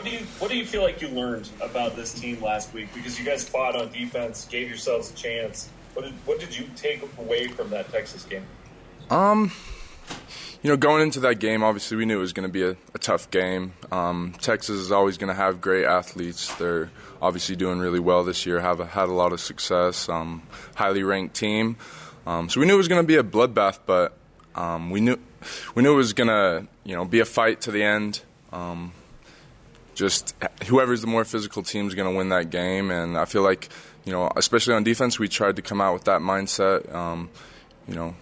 What do you What do you feel like you learned about this team last week? Because you guys fought on defense, gave yourselves a chance. What did What did you take away from that Texas game? Um, you know, going into that game, obviously we knew it was going to be a, a, tough game. Um, Texas is always going to have great athletes. They're obviously doing really well this year. Have a, had a lot of success. Um, highly ranked team. Um, so we knew it was going to be a bloodbath, but um, we knew we knew it was going to you know be a fight to the end. Um, just whoever's the more physical team is going to win that game, and I feel like you know, especially on defense, we tried to come out with that mindset. Um, you know,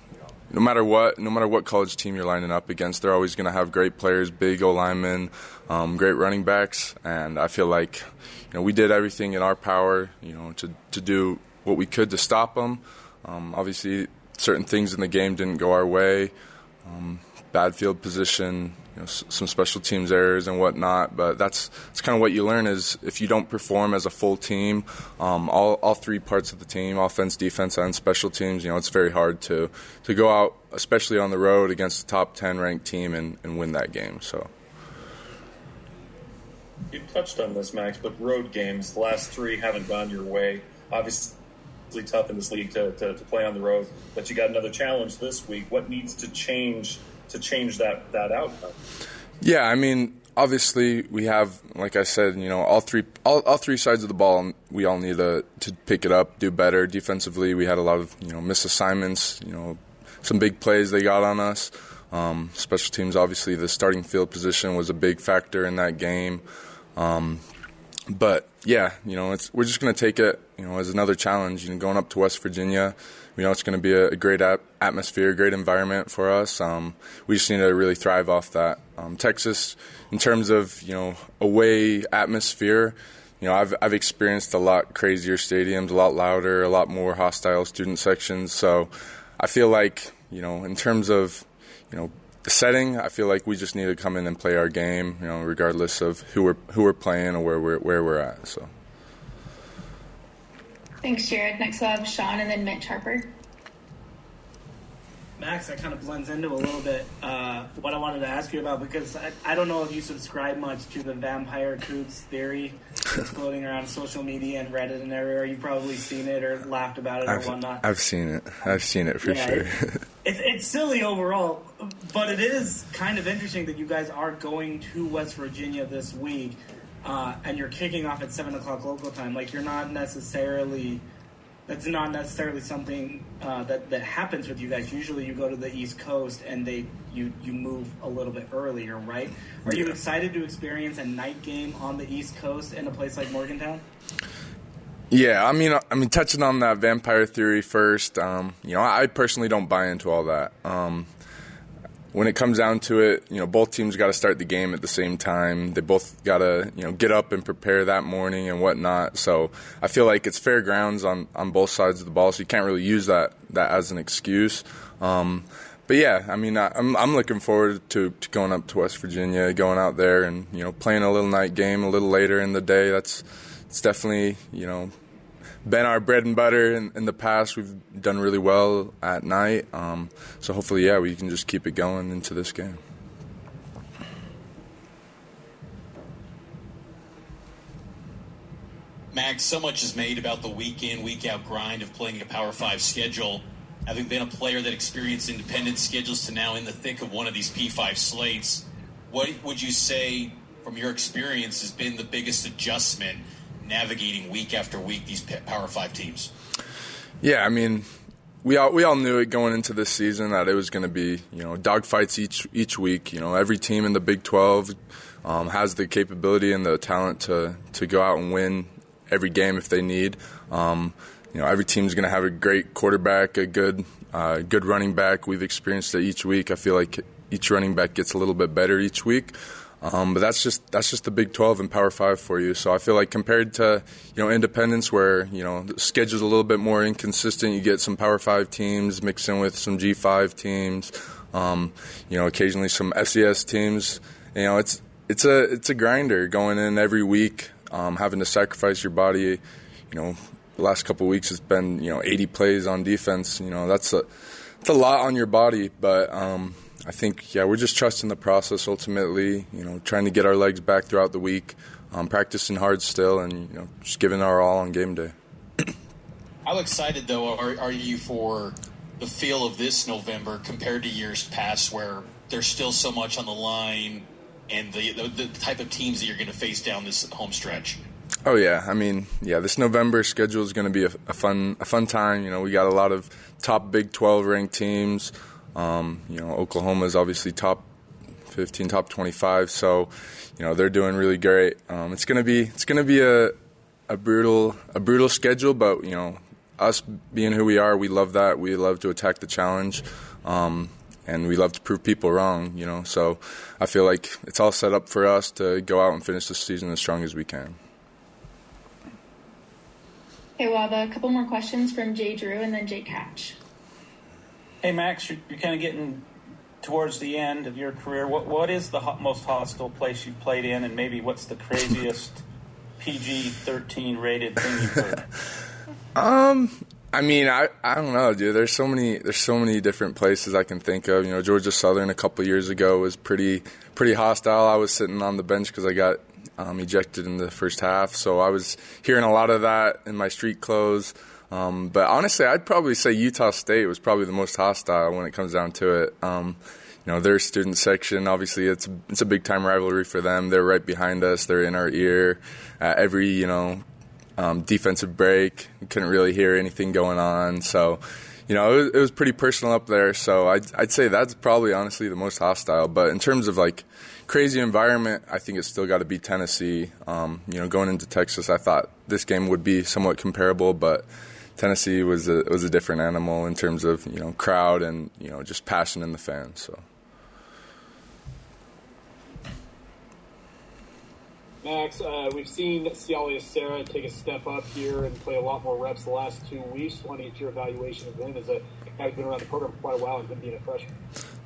no matter what, no matter what college team you're lining up against, they're always going to have great players, big O linemen, um, great running backs, and I feel like you know we did everything in our power, you know, to to do what we could to stop them. Um, obviously, certain things in the game didn't go our way. Um, bad field position, you know, s- some special teams errors and whatnot. But that's that's kind of what you learn is if you don't perform as a full team, um, all all three parts of the team, offense, defense, and special teams. You know, it's very hard to to go out, especially on the road against a top ten ranked team and, and win that game. So. You touched on this, Max, but road games, the last three haven't gone your way. Obviously, tough in this league to, to, to, play on the road, but you got another challenge this week. What needs to change to change that that outcome? Yeah, I mean, obviously we have, like I said, you know, all three all, all three sides of the ball. We all need to to pick it up, do better defensively. We had a lot of you know missed assignments, you know, some big plays they got on us. Um, special teams, obviously, the starting field position was a big factor in that game. Um, but yeah, you know, it's we're just going to take it, you know, as another challenge. You know, going up to West Virginia, we know it's going to be a, a great ap- atmosphere, great environment for us. Um, we just need to really thrive off that. Um, Texas, in terms of you know away atmosphere, you know, I've I've experienced a lot crazier stadiums, a lot louder, a lot more hostile student sections. So, I feel like you know, in terms of you know the setting, I feel like we just need to come in and play our game, you know, regardless of who we're who we're playing or where we're where we're at. So. Thanks, Jared. Next we'll have Sean and then Mitch Harper. Max, that kind of blends into a little bit uh, what I wanted to ask you about because I, I, don't know if you subscribe much to the vampire Cougs theory that's floating around social media and Reddit and everywhere. You've probably seen it or laughed about it I've, or whatnot. I've seen it. I've seen it for yeah, sure. It, it's, it's silly overall, but it is kind of interesting that you guys are going to West Virginia this week uh, and you're kicking off at 7 o'clock local time. Like, you're not necessarily that's not necessarily something uh, that that happens with you guys. Usually, you go to the East Coast and they you you move a little bit earlier, right? Are you excited to experience a night game on the East Coast in a place like Morgantown? Yeah, I mean, I mean, touching on that vampire theory first, um, you know, I personally don't buy into all that. Um, when it comes down to it, you know, both teams got to start the game at the same time. They both got to, you know, get up and prepare that morning and whatnot. So I feel like it's fair grounds on, on both sides of the ball. So you can't really use that that as an excuse. Um, but yeah, I mean, I, I'm I'm looking forward to, to going up to West Virginia, going out there, and you know, playing a little night game a little later in the day. That's it's definitely you know been our bread and butter in, in, the past. We've done really well at night. Um, so hopefully, yeah, we can just keep it going into this game. Max, so much is made about the week in, week out grind of playing a Power Five schedule. Having been a player that experienced independent schedules to now in the thick of one of these P5 slates, what would you say from your experience has been the biggest adjustment navigating week after week these Power Five teams? Yeah, I mean, we all we all knew it going into this season that it was going to be you know dogfights each each week. You know, every team in the Big Twelve um, has the capability and the talent to to go out and win every game if they need. Um, you know, every team's going to have a great quarterback, a good uh, good running back. We've experienced it each week. I feel like each running back gets a little bit better each week. Um, but that's just that's just the Big 12 and Power Five for you. So I feel like compared to you know Independence, where you know the schedule's a little bit more inconsistent, you get some Power Five teams mixed in with some G5 teams, um, you know occasionally some SEC teams. You know it's it's a it's a grinder going in every week, um, having to sacrifice your body. You know the last couple weeks has been you know 80 plays on defense. You know that's a it's a lot on your body, but um, I think yeah, we're just trusting the process ultimately. You know, trying to get our legs back throughout the week, um, practicing hard still, and you know, just giving our all on game day. How excited though are, are you for the feel of this November compared to years past, where there's still so much on the line, and the the, the type of teams that you're going to face down this home stretch? Oh yeah, I mean, yeah, this November schedule is going to be a, a, fun a fun time. You know, we got a lot of top Big 12 ranked teams. Um, you know, Oklahoma is obviously top 15, top 25. So, you know, they're doing really great. Um, it's gonna be it's gonna be a a brutal a brutal schedule, but you know, us being who we are, we love that. We love to attack the challenge. Um, and we love to prove people wrong, you know. So I feel like it's all set up for us to go out and finish the season as strong as we can. Okay, well, have a couple more questions from Jay Drew and then Jake Hatch. Hey, Max, you're, you're kind of getting towards the end of your career. What What is the ho- most hostile place you played in, and maybe what's the craziest PG 13 rated thing you've heard? um, I mean, I, I don't know, dude. There's so many there's so many different places I can think of. You know, Georgia Southern a couple years ago was pretty pretty hostile. I was sitting on the bench because I got um, ejected in the first half. So I was hearing a lot of that in my street clothes. Um, but honestly, I'd probably say Utah State was probably the most hostile when it comes down to it. Um, you know, their student section, obviously, it's it's a big time rivalry for them. They're right behind us. They're in our ear. Uh, every you know um, defensive break, couldn't really hear anything going on. So, you know, it was, it was pretty personal up there. So I'd, I'd say that's probably honestly the most hostile. But in terms of like crazy environment. I think it's still got to be Tennessee. Um, you know, going into Texas, I thought this game would be somewhat comparable, but Tennessee was a was a different animal in terms of you know crowd and you know just passion in the fans. So. Max, uh, we've seen Siale Esera take a step up here and play a lot more reps the last two weeks. Want to get your evaluation of him as a guy who's been around the program for quite a while and been being a freshman?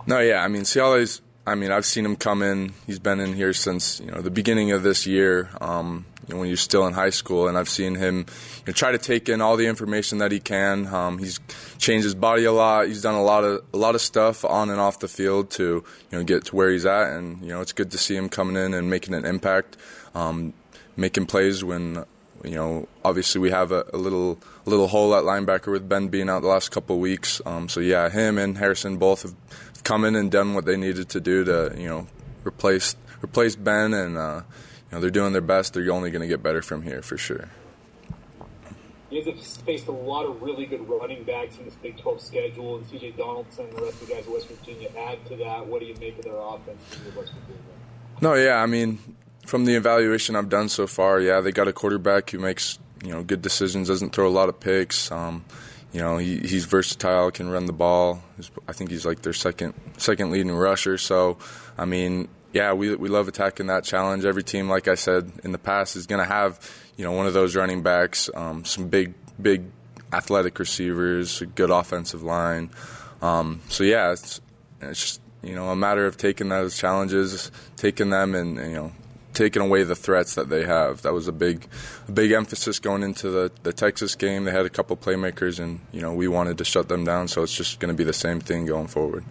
No, yeah, I mean Siale's I mean, I've seen him come in. He's been in here since you know the beginning of this year, um, you know, when he was still in high school, and I've seen him you know, try to take in all the information that he can. Um, he's changed his body a lot. He's done a lot of a lot of stuff on and off the field to you know get to where he's at, and you know it's good to see him coming in and making an impact, um, making plays when you know, obviously we have a, a, little a little hole at linebacker with Ben being out the last couple of weeks. Um, so yeah, him and Harrison both have come in and done what they needed to do to you know replace replace Ben, and uh, you know they're doing their best. They're only going to get better from here for sure. You guys have faced a lot of really good running backs in this Big 12 schedule, and CJ Donaldson and the rest of the guys at West Virginia add to that. What do you make of their offense in West Virginia? No, yeah, I mean, from the evaluation I've done so far, yeah, they got a quarterback who makes you know good decisions, doesn't throw a lot of picks. Um, you know, he, he's versatile, can run the ball. I think he's like their second second leading rusher. So, I mean, yeah, we we love attacking that challenge. Every team, like I said in the past, is going to have you know one of those running backs, um, some big big athletic receivers, a good offensive line. Um, so yeah, it's it's just you know a matter of taking those challenges, taking them, and you know taking away the threats that they have. That was a big, a big emphasis going into the, the Texas game. They had a couple playmakers, and you know we wanted to shut them down. So it's just going to be the same thing going forward.